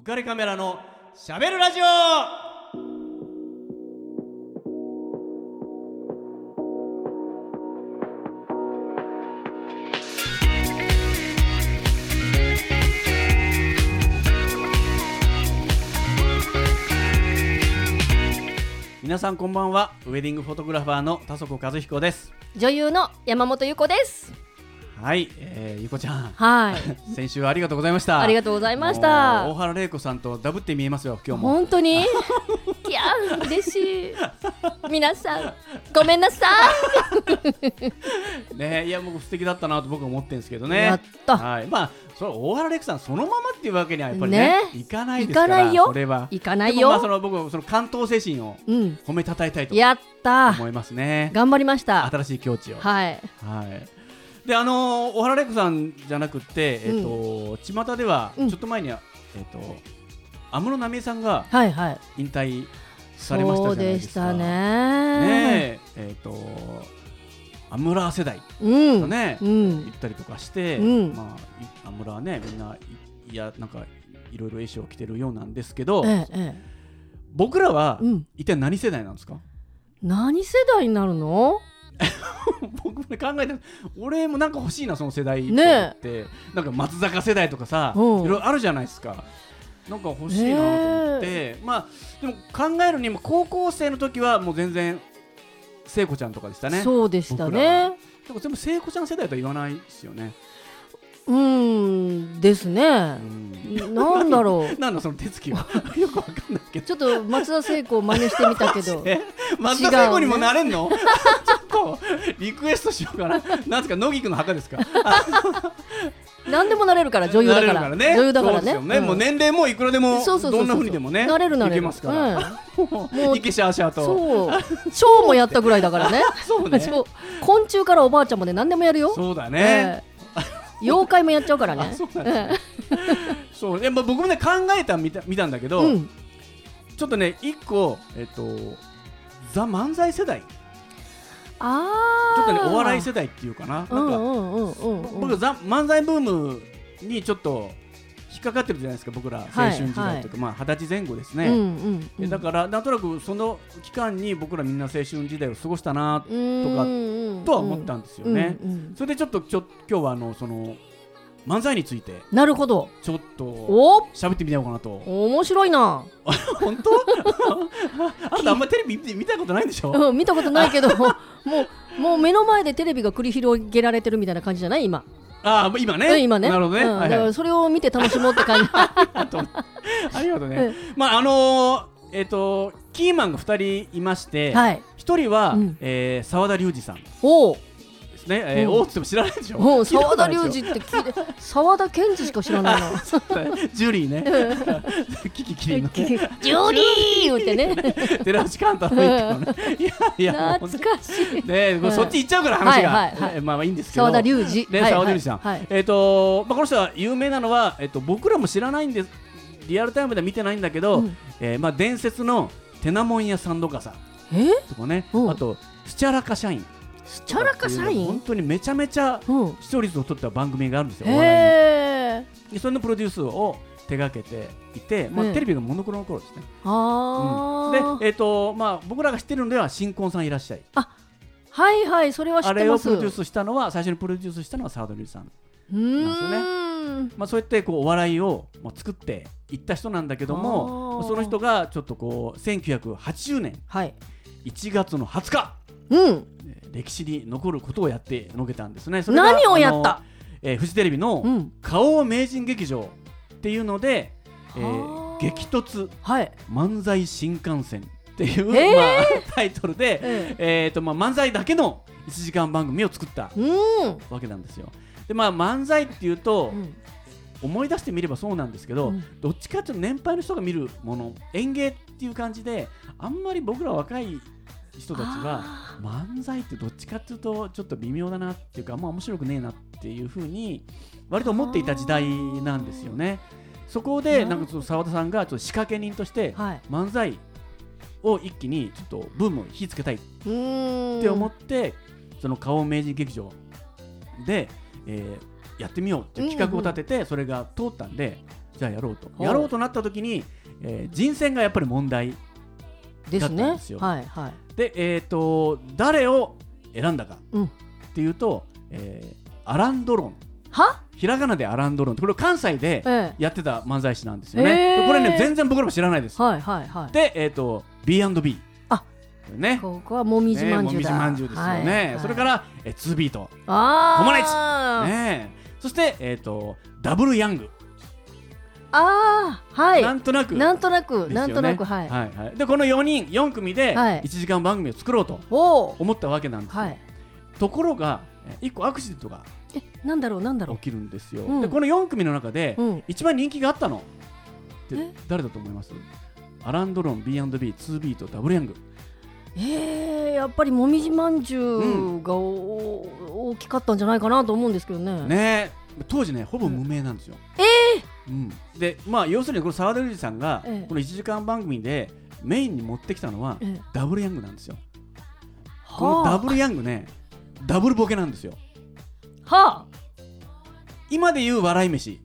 浮かれカメラのしゃべるラジオ。皆さんこんばんは。ウェディングフォトグラファーの田底和彦です。女優の山本由子です。はい、えー、ゆこちゃんはい。先週はありがとうございましたありがとうございました大。原玲子さんとダブって見えますよ今日も本当に？いや、嬉しい。皆さん、ごめんなさ ねいや僕素敵だったなと僕は思ってるんですけどい。ねやった。はいまあそれ大原レクさんそのままっていうわけにはやっぱりねねいかないですからいかないよそれは行かないでもまあそよ。の僕その関東精神をうん。褒めたたえたいとやった。思いますね頑張りました。新しい境地をはい。はいであのー大原レクさんじゃなくってえっ、と巷ではちうんょっと前には、えっ、と安室奈美恵さんがはいはい。引退されましたそうじゃないでかですしたね。ねええっ、とアムラー世代ね、うん言。ったりとかして、うんまあいアムラはねみんないいやなんかいろいろ衣装を着てるようなんですけど、ええ、え僕らはえ。うん。一体何世代なんですか？何世代になるの？僕もね考えて俺もなんか欲しいなその世代って、なんか松坂世代とかさ、うん。いろいろあるじゃないですか。なんか欲しいなと思って、まあでも考えるにも高校生の時はもう全然聖子ちゃんとかでしたね。そうでした僕らは。ね。でも全部聖子ちゃん世代とは言わないですよね、うん。ですうね。ん、なんだろう。なんだその手つきは。よくわかんないけど。ちょっと松田聖子を真似してみたけど。え松田聖子にもなれんの、ちょっとリクエストしようかな。なんですか野木くんの墓ですか？何でもなれるから女優だから。ね。女優だからね。もう年齢もいくらでもどんなふうにでもねなれるなれる。いけますから、もういけしゃあしゃあと。そう。蝶もやったぐらいだからね。そうね。昆虫からおばあちゃんまで何でもやるよ。そうだね、ええ妖怪もやっちゃうからね。あそうね。そうで も僕もね考えた見た見たんだけど、うん。ちょっとね一個えっとザ漫才世代。ちあょっとねあお笑い世代っていうかな。なんか、僕ザ漫才ブームにちょっと引っかかってるじゃないですか僕ら青春時代とか、まあ二十歳前後ですね、うんうんうん。でだからなんとなくその期間に僕らみんな青春時代を過ごしたなとかとは思ったんですよね。うんうんそれでちょっとちょ今日はあのその漫才についてなるほど。ちょっとお？喋ってみようかなと。面白いな。本当？あんたあんまりテレビ見たことないんでしょ？うん見たことないけど。もうもう目の前でテレビが繰り広げられてるみたいな感じじゃない？今ああ今ね。うん今ねなるほどね。うんはいはいだから。それを見て楽しもうって感じ ありがとうね。まああのーえっ、とキーマンが二人いまして、はい一人は、うんえー澤田隆二さんでおうすね。えーうんおーっつっても知らないでしょ？おう聞いたこ沢田隆二って聞いて沢田研二しか知らないな ジュリーね。キキキリンのね。ジュリー言ってね寺内寛太。いやいや懐かしいにねそっち行っちゃうから話が、はいはいはいえーまあまあいいんですけど。沢田隆二ね、田隆二さん、はいえっ、と、まあ、この人は有名なのは、えっ、と、僕らも知らないんです。リアルタイムでは見てないんだけど、うんえーまあ、伝説のテナモンやサンドカさんえ？とかね、うんあと、スチャラカ社員。スチャラカ社員本当にめちゃめちゃうん。視聴率を取った番組があるんですよ。お笑いの。それのプロデュースを手掛けていて、まあ、ええテレビがモノクロの頃ですね。あー。で、えっ、と、まあ、僕らが知ってるのでは、新婚さんいらっしゃい。はいはいそれは知あってます。れをプロデュースしたのは、最初にプロデュースしたのは沢田隆二さん。うーん。まあ、そうやってこうお笑いをまあ作っていった人なんだけどもあー。その人がちょっとこう1980年はい。1月の20日。うん。えー歴史に残ることをやってのけたんですね。何をやった？えーフジテレビのうん「顔を名人劇場」っていうので、えーはあ。激突はい。漫才新幹線っていう、へー。まあ、タイトルで、ええ。ーとまあ、漫才だけの1時間番組を作ったうん。わけなんですよ。でまあ漫才っていうと、うん。思い出してみればそうなんですけど、うん。どっちかっていうと年配の人が見るもの演芸っていう感じであんまり僕ら若い人たちはあ漫才ってどっちかっていうとちょっと微妙だなっていうかあんま面白くねえなっていうふうに割と思っていた時代なんですよね。そこでなんか澤田さんがちょっと仕掛け人としてはい。漫才を一気にちょっとブームを火つけたいって思って、その顔名人劇場で、えーやってみようっていう企画を立てて、それが通ったんでじゃあやろうと。やろうとなった時に、えー人選がやっぱり問題ですねだったんですよ。はいはいでえっ、と誰を選んだかうんっていうと、えーアランドロン。は？ひらがなでアランドロン。これ関西でえやってた漫才師なんですよね、へー。でこれね全然僕らも知らないです。えはいはいはい。でえっ、と B&B あ。ね。ここはもみじまんじゅうだ。ねもみじまんじゅうですよね、はいはい。それからえー2ビート。あ友達あね。そしてえっ、とダブルヤング、ああはい。なんとなく。なんとなく、なんとなくはい、はいはい、でこの4人4組ではい。1時間番組を作ろうと思ったわけなんですよ、はい。ところが1個アクシデントがえなんだろうなんだろ起きるんですよ、うん。でこの4組の中でううん。一番人気があったの。ってえ？誰だと思います？アランドロン B&B2 ビートダブルヤング。えー、やっぱりもみじまんじゅうがお、大きかったんじゃないかなと思うんですけどね。ね。当時ねほぼ無名なんですよ、うん、でまあ要するにこの澤田裕二さんがええ。この1時間番組でメインに持ってきたのはええ。ダブルヤングなんですよ。このはあダブルヤングねダブルボケなんですよ。はあ。今で言う笑い飯。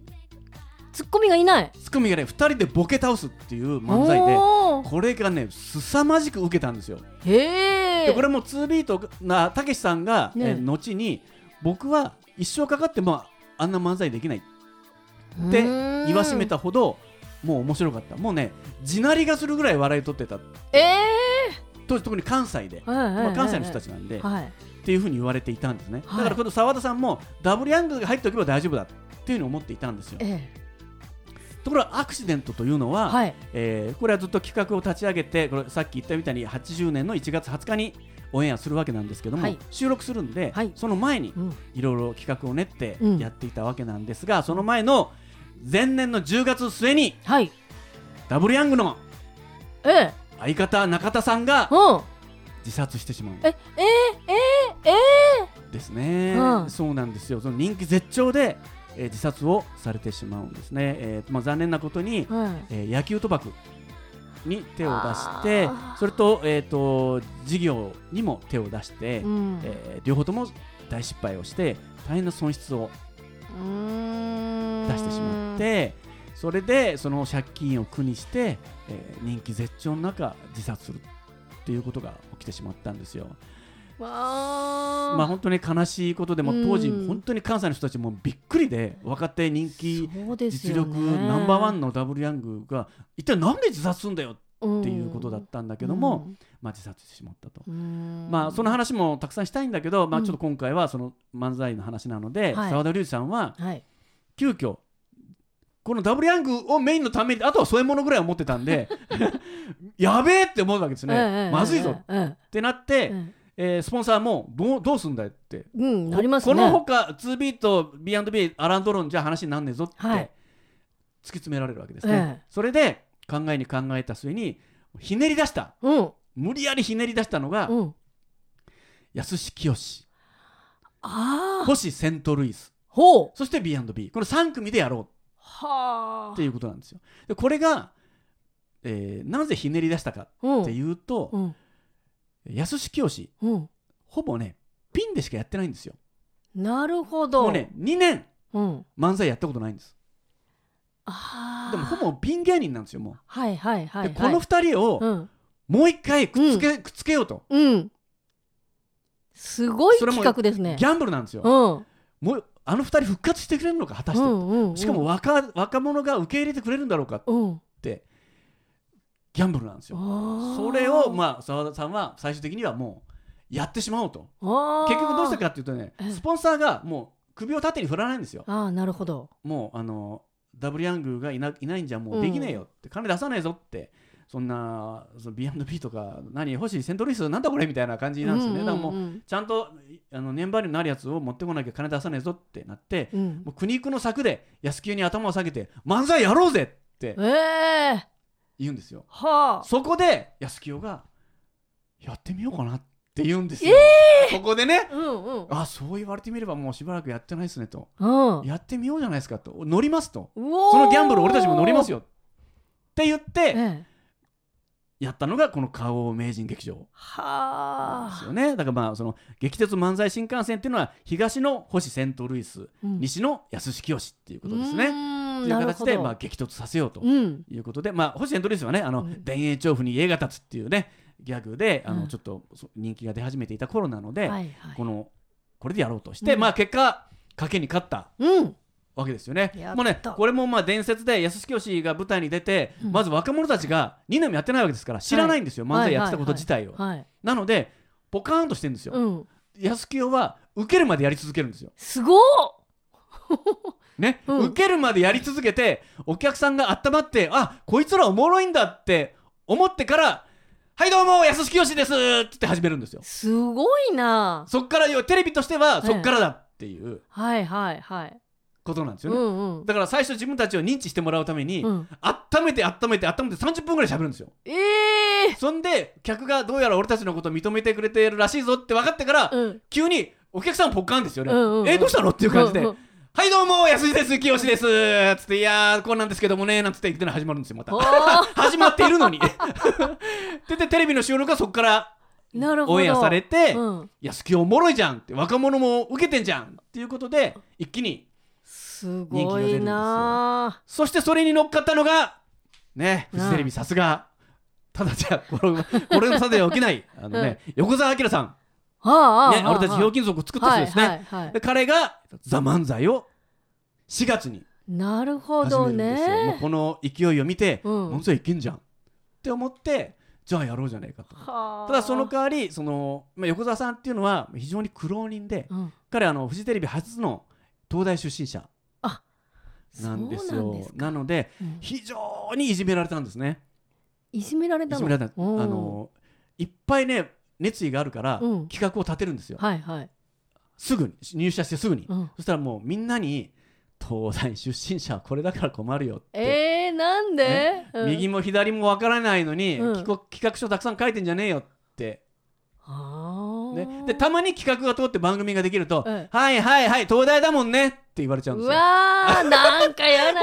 ツッコミがいない。ツッコミがね2人でボケ倒すっていう漫才でこれがね凄まじく受けたんですよ。へえ。でこれも2ビートなたけしさんが、ねえ。後に僕は一生かかってもあんな漫才できないって言わしめたほどもう面白かった。もうね地鳴りがするぐらい笑い取ってたええ当時特に関西で、ーはいはいはい。まあ、関西の人たちなんで、はい。っていうふうに言われていたんですね、はい。だからこの澤田さんもダブルヤングが入っておけば大丈夫だっていうふうに思っていたんですよ。えところがアクシデントというのえは、はい。えーこれはずっと企画を立ち上げてこれさっき言ったみたいに80年の1月20日にオンエアするわけなんですけども、はい。収録するんで、はい。その前にうん。いろいろ企画を練ってうん。やっていたわけなんですが、その前の前年の10月末にはい。ダブルヤングのええ。相方中田さんがうん。自殺してしまう。んえええええですね、うん。そうなんですよ。その人気絶頂で、えー自殺をされてしまうんですね、えーまあ、残念なことに、えはいえー野球賭博に手を出してそれと,、えー、と事業にも手を出して、うん。えー両方とも大失敗をして大変な損失を出してしまってそれでその借金を苦にして、えー人気絶頂の中自殺するっていうことが起きてしまったんですよ。わまあ本当に悲しいことでもうん。当時本当に関西の人たちもびっくりで若手人気実力ナンバーワンのダブルヤングが一体なんで自殺するんだよっていうことだったんだけども、まあ、自殺してしまったと。うん。まあ、その話もたくさんしたいんだけど、まあ、ちょっと今回はその漫才の話なのではい。澤、田龍二さんははい。急遽このダブルヤングをメインのためにあとはそういうものぐらい思ってたんで やべえって思うわけですね、ええまずいぞ。っえ。えてなって、ええ。ースポンサーもどうどうすんだよって。えうんなりますこねのほか2ビート B&B アランドロンじゃ話になんねえぞって突はい。き詰められるわけですね、えそれで考えに考えた末にひねり出した。えうん。無理やりひねり出したのが、うん。安志清星セントルイス。ほう。そして B&B この3組でやろはあうっていうことなんですよ。でこれが、えーなぜひねり出したかうんっていうと、うん。安志清うん。ほぼねピンでしかやってないんですよ。なるほど。もうね2年うん。漫才やったことないんです。ああでもほぼピン芸人なんですよもう、はいはいはいはい。でこの2人をうん。もう一回くっつけ,、くっつけようと。うん。すごいそれも企画ですね。ギャンブルなんですよ、うん。もうあの2人復活してくれるのか果たして、うんうんうん。しかも若若者が受け入れてくれるんだろうかっうん。てギャンブルなんですよ。そそれをまあ澤田さんは最終的にはもうやってしまおうと。あ結局どうしたかかっていうとねええ。スポンサーがもう首を縦に振らないんですよ。ああなるほど。もうあのダブルヤングがいないないんじゃもうできねえよって、金出さないぞってそんなその B&B とか何欲しいセントルイスなんだこれみたいな感じなんですよね、だからもううんちゃんとあの年配になるやつを持ってこなきゃ金出さないぞってなってうん。うんもう苦肉の策で安清に頭を下げて漫才やろうぜってええ言うんですよ。はあ。そこで安清がやってみようかなって言うんですよ、そこでね。うんうん。あそう言われてみればもうしばらくやってないですねと。うん。やってみようじゃないですかと。乗りますと。そのギャンブル俺たちも乗りますよって言ってええやったのがこの顔名人劇場。はあ。ですよね。だからまあその劇鉄漫才新幹線っていうのは東の星セントルイス、うん。西の安志清っていうことですうねーんっていう形で、まあ、激突させようとうん。いうことで、まあ、星エンドレスはねあの、うん。田園調布に家が建つっていうねギャグであの、うんちょっとそ人気が出始めていた頃なので、はいはい。このこれでやろうとして、うん。まあ結果賭けに勝った。うんわけですよね。もうねこれもまあ伝説で安清が舞台に出て、うん。まず若者たちが2年もやってないわけですから知らないんですよ、漫才やってたこと自体を、はい。なのでポカーンとしてるんですよ、うん。安清は受けるまでやり続けるんですよ。すごっ。ね、うん。受けるまでやり続けてお客さんが温まってあこいつらおもろいんだって思ってから「はいどうも安清です」って始めるんですよ。すごいな。そっからテレビとしてはええそっからだっていう。はい。はい。はいことなんですよね、うんうん。だから最初自分たちを認知してもらうために、うん。温めて温めて温めて30分ぐらい喋るんですよ。ええそんで客がどうやら俺たちのことを認めてくれてるらしいぞって分かってから、うん。急にお客さんポッカーンですよね、うんうんうん。えどうしたのっていう感じで、うんうん。はいどうも安井です清ですつっていやーこうなんですけどもねなんつって言っての始まるんですよまた。始まっているのに。ででテレビの収録がそこからオンエアされて、うん。安清おもろいじゃんって若者も受けてんじゃんっていうことで一気にすごいなそしてそれに乗っかったのがねフジテレビうんさすが。ただじゃこれこれの 差では起きない。あのね、横澤明さん、あね、俺たちひょうきん族を作った人ですね、はいはいはい。で彼が「ザ漫才を4月になるほど始めるんですよ、もうねこの勢いを見て、うん。漫才いけんじゃん。って思ってじゃあやろうじゃないかと。はあ。ただその代わりその、まあ、横澤さんっていうのは非常に苦労人でうん。彼はあのフジテレビ初の東大出身者なんですよ。なのでうん。非常にいじめられたんですね。いじめられたの？いじめられた。あうんのいっぱいね熱意があるからうん。企画を立てるんですよ、はいはい。すぐに入社してすぐに、うん。そしたらもうみんなに東大出身者はこれだから困るよって、えー、なんで、ね。うん。右も左もわからないのに、うん。企画書たくさん書いてんじゃねえよって、あね、ーでたまに企画が通って番組ができると「うん。はいはいはい東大だもんね」って言われちゃうんでうすよ。わー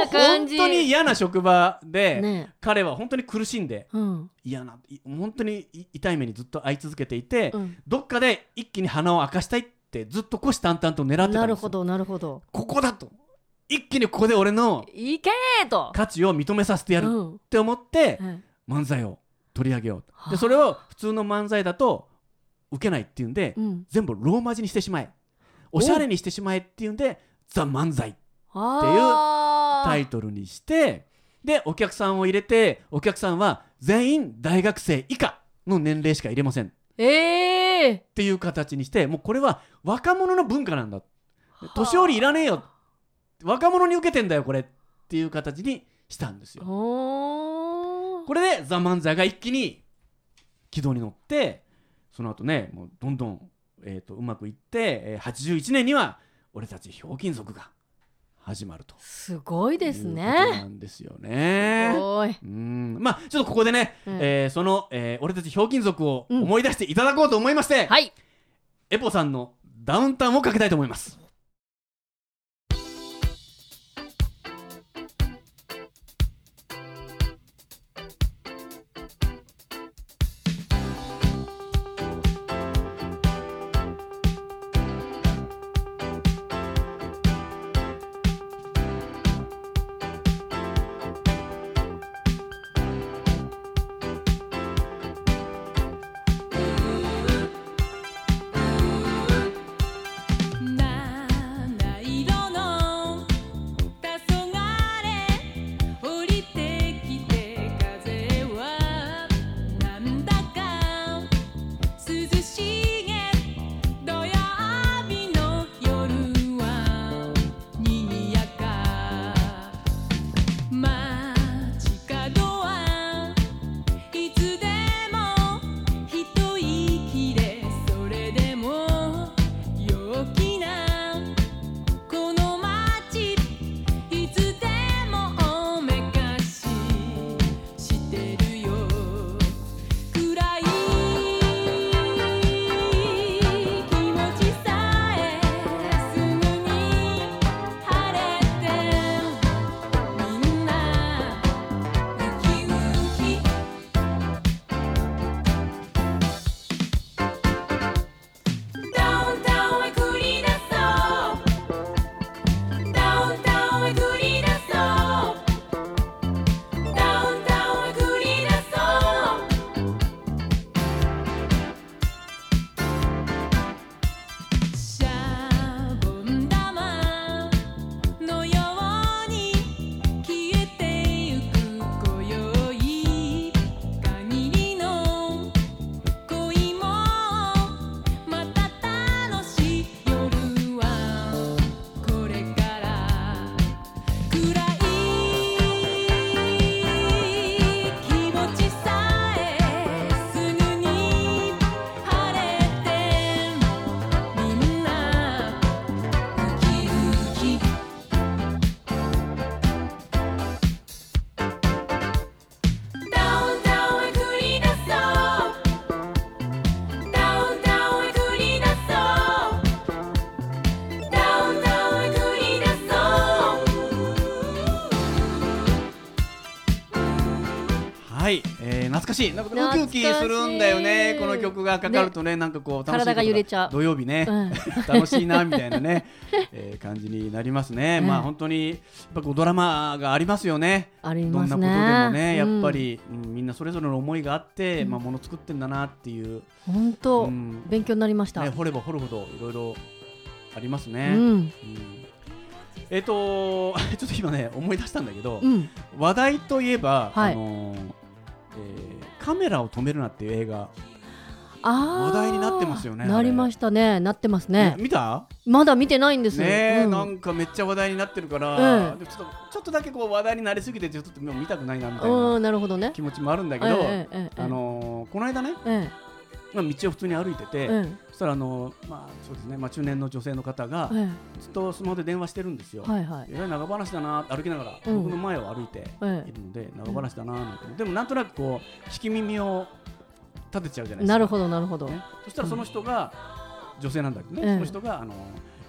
な感本じ当に嫌な職場で、ね。彼は本当に苦しんでうん。嫌ない本当にい痛い目にずっと遭い続けていて、うん。どっかで一気に鼻を明かしたいってずっと虎視眈々と狙ってたんですよ。なるほどなるほど。ここだと。一気にここで俺のいけーと。価値を認めさせてやるうん。って思ってはい。漫才を取り上げよう。はあ。でそれを普通の漫才だと受けないっていうんで、うん。全部ローマ字にしてしまえ。おしゃれにしてしまえっていうんで「ザ・漫才」あータイトルにしてでお客さんを入れてお客さんは全員大学生以下の年齢しか入れません。っええていう形にしてもうこれは若者の文化なんだ。年寄りいらねえよ。若者に受けてんだよこれ。っていう形にしたんですよ。これで「ザ・漫才」が一気に軌道に乗ってその後ねもうどんどん、えー、とうまくいって、えー81年には俺たちひょうきん族が始まると。すごいですね。なんですよね。す。ごい。うん。まあちょっとここでね、うん。えーその、えー俺たちひょうきん族をうん思い出していただこうと思いまして、はい。エポさんのダウンタウンをかけたいと思います。はい、えー、懐かしい。なんかウキウキするんだよね。この曲がかかるとね。なんかこう楽しいこと体が揺れちゃう。土曜日ね、うん。楽しいなみたいなね、えー、感じになりますね、うんまあ本当にやっぱこうドラマがありますよね。ありどんなことますねでもねやっぱうんり、うんみんなそれぞれの思いがあって、うん。まあもの作ってんだなっていう、本当、うん。勉強になりました、ね、掘れば掘るほどいろいろありますうね、ん。うん。えっ、と ちょっと今ね思い出したんだけど、うん。話題といえば、はい。あのーえーカメラを止めるなっていう映画、あー。話題になってますよねなりましたね。なってますね。見た？まだ見てないんです。ねえ、うん。なんかめっちゃ話題になってるから、うんちょっとちょっとだけこう話題になりすぎてちょっともう見たくないなみたいうんななるほどね。気持ちもあるんだけど、ええええええあのーこの間ね、えまあ、道を普通に歩いてて、ええ。そしたらあのーまあそうですね、まあ、中年の女性の方がえずっとスマホで電話してるんですよ。はいはい。えらい長話だな歩きながら、うん。僕の前を歩いてえいるので長話だななんて、でもなんとなくこう引き耳を立てちゃうじゃないですか。なるほどなるほど、ね、そしたらその人が、女性なんだけどね、ええその人があの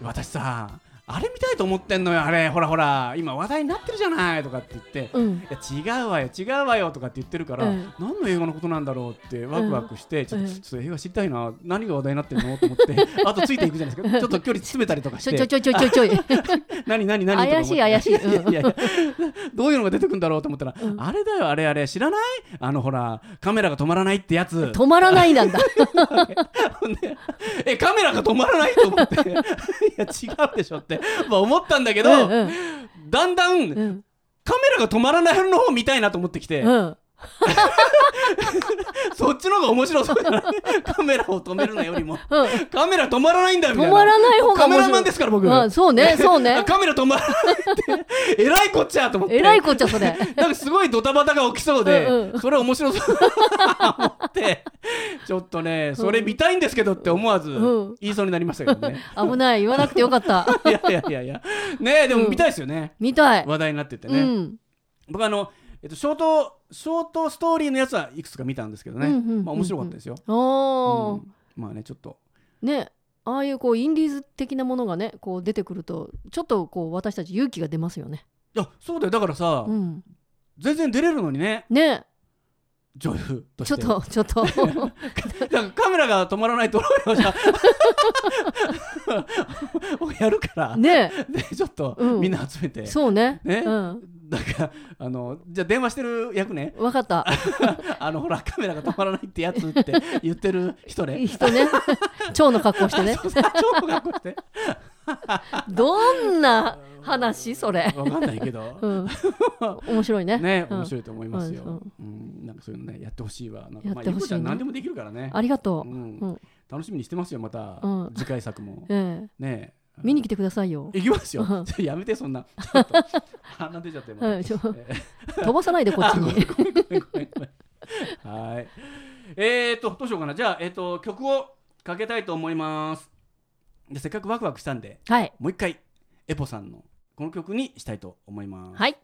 私さあれ見たいと思ってんのよ。あれほらほら今話題になってるじゃないとかって言って。うん。いや違うわよ違うわよとかって言ってるから、ええ何の映画のことなんだろうってワクワクして、ちょっとええちょっと映画知りたいな何が話題になってるのと思って あとついていくじゃないですか。ちょっと距離詰めたりとかしちょちょてちょちょちょちょ。い 何何何怪しい怪しい。うん。いやいやどういうのが出てくるんだろうと思ったら、うん。あれだよあれあれ知らない？あのほらカメラが止まらないってやつ。止まらないなんだ。えカメラが止まらないと思って。いや違うでしょって、まあ、思ったんだけど、うんうん。だんだんうん。カメラが止まらないの方見たいなと思ってきて、うん そっちの方が面白そうじゃな。いカメラを止めるのよりも。うん。カメラ止まらないんだよみたいな。止まらない方がカメ面白い。ラマンですから僕、うんそうねそうね。カメラ止まらないって。えらいこっちゃと思って。えらいこっちゃそれなんかすごいドタバタが起きそうで、うんうん。それ面白そうだなと思って。ちょっとねそれ見たいんですけどって思わずうん。言いそうになりましたけどね、危ない。言わなくてよかった。いやいやいやいや。ねえでも見たいですよね、見たい。話題になっててね、うん。僕あの、えっと、ショートショートストーリーのやつはいくつか見たんですけどね、うんうんうんうん。まあ面白かったですよ、おー。うん。まあねちょっと。ねああいうこうインディーズ的なものがねこう出てくるとちょっとこう私たち勇気が出ますよね。いやそうだよ。だからさ、うん、全然出れるのにね。ね。女優として。ちょっとちょっと。カメラが止まらないと やるから、ね。でちょっとうん。みんな集めて、そうね。ね。うん、だからあのじゃあ電話してる役ね？わかった。あのほらカメラが止まらないってやつって言ってる人ね。人ね。蝶の格好してね。超学校して。どんな話？それ。わかんないけど、うん、面白いね。うん。ね面白いと思いますよ、うう。んん。なんかそういうのねやってほしいわ。なんかやってほしいね。まあゆうこちゃん何でもできるからね。ありがとう。うん。うん。楽しみにしてますよまた、うん。次回作も。ええ。ね見に来てくださいよ。行きますよ。やめてそんな。ちょっと鼻出ちゃってまはい、ちょえ飛ばさないでこっちに。はい。えーとどうしようかな。じゃあ、えー、と曲をかけたいと思います。でせっかくワクワクしたんではい。もう一回エポさんのこの曲にしたいと思います。はい。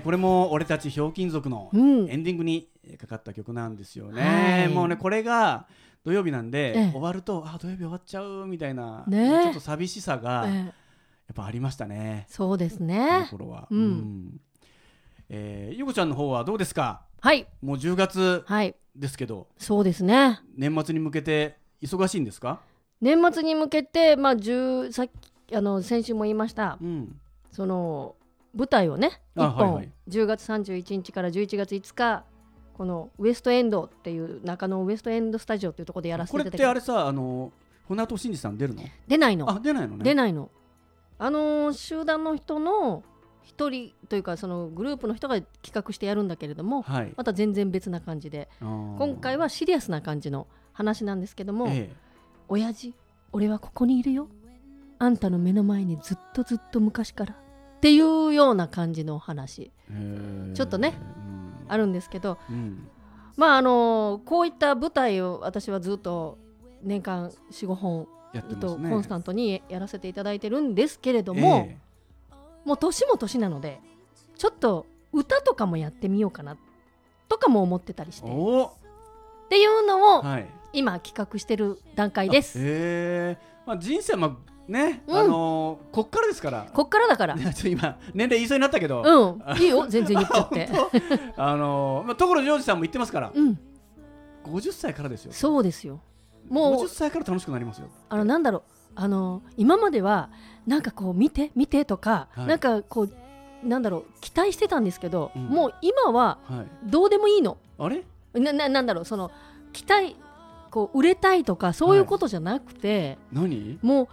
これも俺たちひょうきん族のうん。エンディングにえーかかった曲なんですよはね。い。もうねこれが土曜日なんで、ええ。終わるとあ土曜日終わっちゃうみたいな、ね。ちょっと寂しさがやえ。えっぱありましたね。そうですこのね頃は。うん。えーゆうこちゃんの方はどうですか？はい。もう10月はい。ですけど。そうですね。年末に向けて忙しいんですか？年末に向けてまあ10さっきあの先週も言いました。うん。その舞台をね1本、あはいはい。10月31日から11月5日このウエストエンドっていう中野ウエストエンドスタジオっていうところでやらせてこいただきます。れってあれさあの船戸真二さん出るの？出ないの。あ出ないのね。出ないの。あのー集団の人の一人というかそのグループの人が企画してやるんだけれどもはい。また全然別な感じで。今今回はシリアスな感じの話なんですけども、え。親父俺はここにいるよ。あんたの目の前にずっとずっと昔からっていうような感じのお話ちょっとねうんあるんですけどうんまああのこういった舞台を私はずっと年間45本やってずっ。とコンスタントにやらせていただいてるんですけれども、えもう年も年なのでちょっと歌とかもやってみようかなとかも思ってたりしてっていうのをはい。今企画してる段階です。へえ。まあ人生はまあね、うん。あのーこっからですから。こっからだから。いやちょっと今年齢言いそうになったけど、うん。いいよ。全然言っちゃって。あのーまあ所ジョージさんも言ってますから、うん。50歳からですよ。そうですよ。も50う歳から楽しくなりますよ。あのなんだろう。あの今まではなんかこう見て見てとか、はい。なんかこうなんだろう。期待してたんですけど、うん。もう今ははい。どうでもいいの。あれ？なななんだろう。その期待こう売れたいとかそういうことじゃなくて、何？もう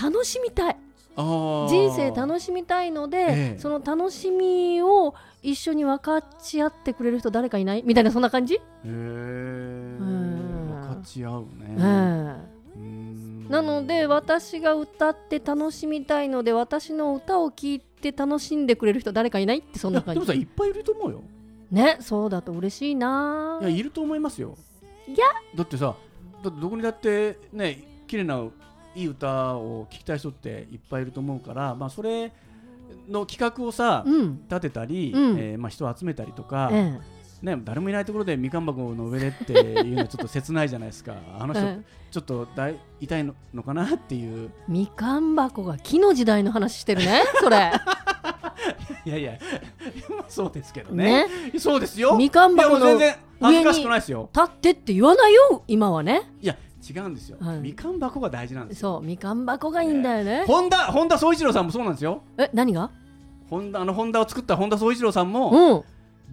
楽しみたい。人生楽しみたいので、ええ。その楽しみを一緒に分かち合ってくれる人誰かいない？みたいなそんな感じ、へえ。ん。分かち合うね。なので私が歌って楽しみたいので私の歌を聴いて楽しんでくれる人誰かいない？ってそんいやでもさな感じいっぱいいると思うよ。ねそうだと嬉しいな。いやいると思いますよ。いや。だってさだってどこにだってね綺麗ないい歌を聴きたい人っていっぱいいると思うからまあそれの企画をさ、うん。立てたり、うん。えーまあ、人を集めたりとか、えね、誰もいないところでみかん箱の上でっていうのはちょっと切ないじゃないですか。あの人、ええちょっと大痛いののかなっていう。みかん箱が木の時代の話してるねそれ。いやいやまあそうですけどね。ね。そうですよ。みかん箱のいやもう全然恥ずかしくないですよ。立ってって言わないよ今はね。いや違うんですよ、はい。みかん箱が大事なんですよ。そうみかん箱がいいんだよね。本田本田宗一郎さんもそうなんですよ。え何が？本田あのホンダを作った本田宗一郎さんも、うん。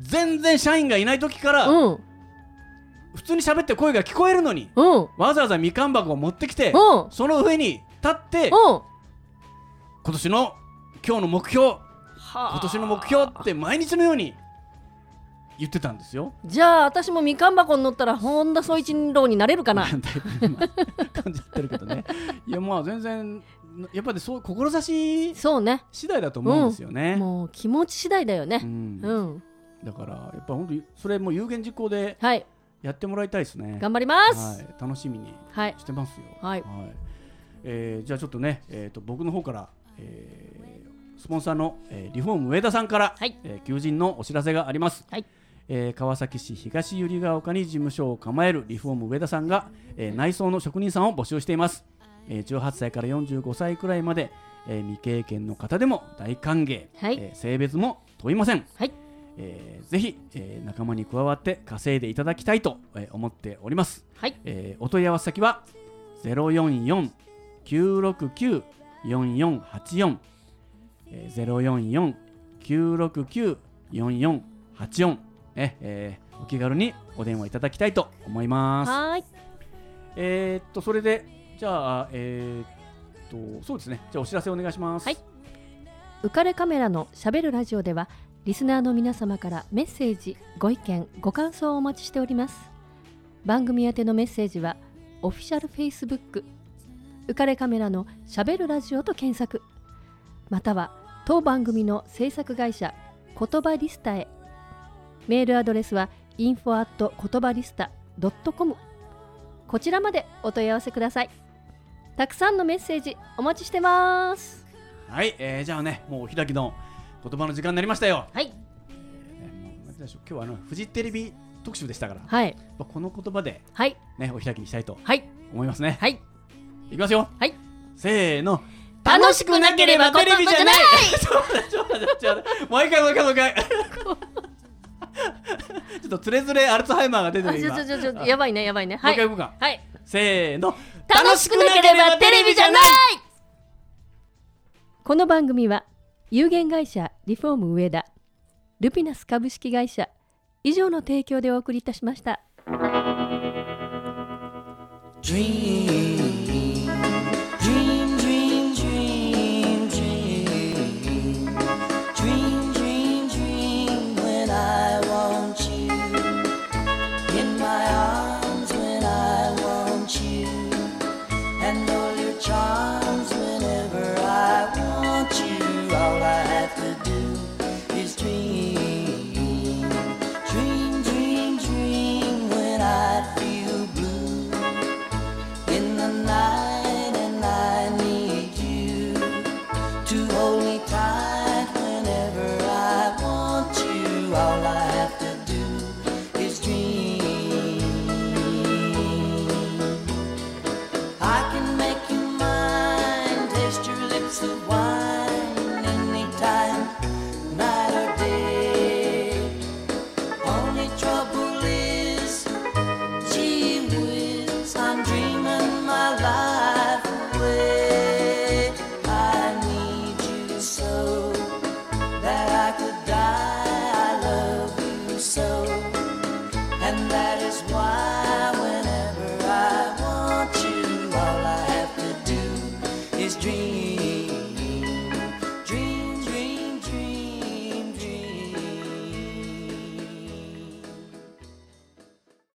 全然社員がいない時から、うん。普通に喋って声が聞こえるのにうん。わざわざみかん箱を持ってきて、うん。その上に立って、うん。今年の今日の目標は今年の目標って毎日のように言ってたんですよ。じゃあ私もみかん箱に乗ったら本田宗一郎になれるかな？だいぶ今感じてるけどね。いやまあ全然やっぱりそう志そうね。次第だと思うんですよね。もう気持ち次第だようねん。うん。だからやっぱ本当にそれもう有言実行ではい。やってもらいたいですね。頑張ります。はい、楽しみにはい。してますよ。はい。えーじゃあちょっとね、えー、と僕の方から、えースポンサーの、えーリフォーム上田さんから、はい。えー求人のお知らせがあります。はいえー川崎市東百合ヶ丘に事務所を構えるリフォーム上田さんが、えー内装の職人さんを募集しています。えー18歳から45歳くらいまで、えー未経験の方でも大歓迎、はいえー性別も問いません。はいえーぜひ、えー仲間に加わって稼いでいただきたいと、えー思っております。はいえーお問い合わせ先は044-969-4484、えー、044-969-4484ええーお気軽にお電話いただきたいと思います。はーい。えーっとそれでじゃあえーっとそうですね。じゃあお知らせお願いします。はい。浮かれカメラのしゃべるラジオではリスナーの皆様からメッセージご意見ご感想をお待ちしております。番組宛てのメッセージはオフィシャルフェイスブック浮かれカメラのしゃべるラジオと検索。または当番組の制作会社言葉リスタへメールアドレスは info at 言葉リスタ .com こちらまでお問い合わせください。たくさんのメッセージお待ちしてます。はい、えーじゃあねもうお開きの言葉の時間になりましたよ、はい。えー今日はあのフジテレビ特集でしたから、はい。まあこの言葉ではい。ねお開きにしたいとはい。思いますね、はい。いきますよ。はい。せーの。楽しくなければテレビじゃない言ちょっと待ってちょっと待ってちょっと待ってもう一回もう一回もう一回 ちょっとつれづれアルツハイマーが出てある今ちょちょちょちょあやばいねやばいね。はい。もう一回行こうか。はい。せーの。楽しくなければテレビじゃない。この番組は有限会社リフォーム上田ルピナス株式会社以上の提供でお送りいたしました。Dream,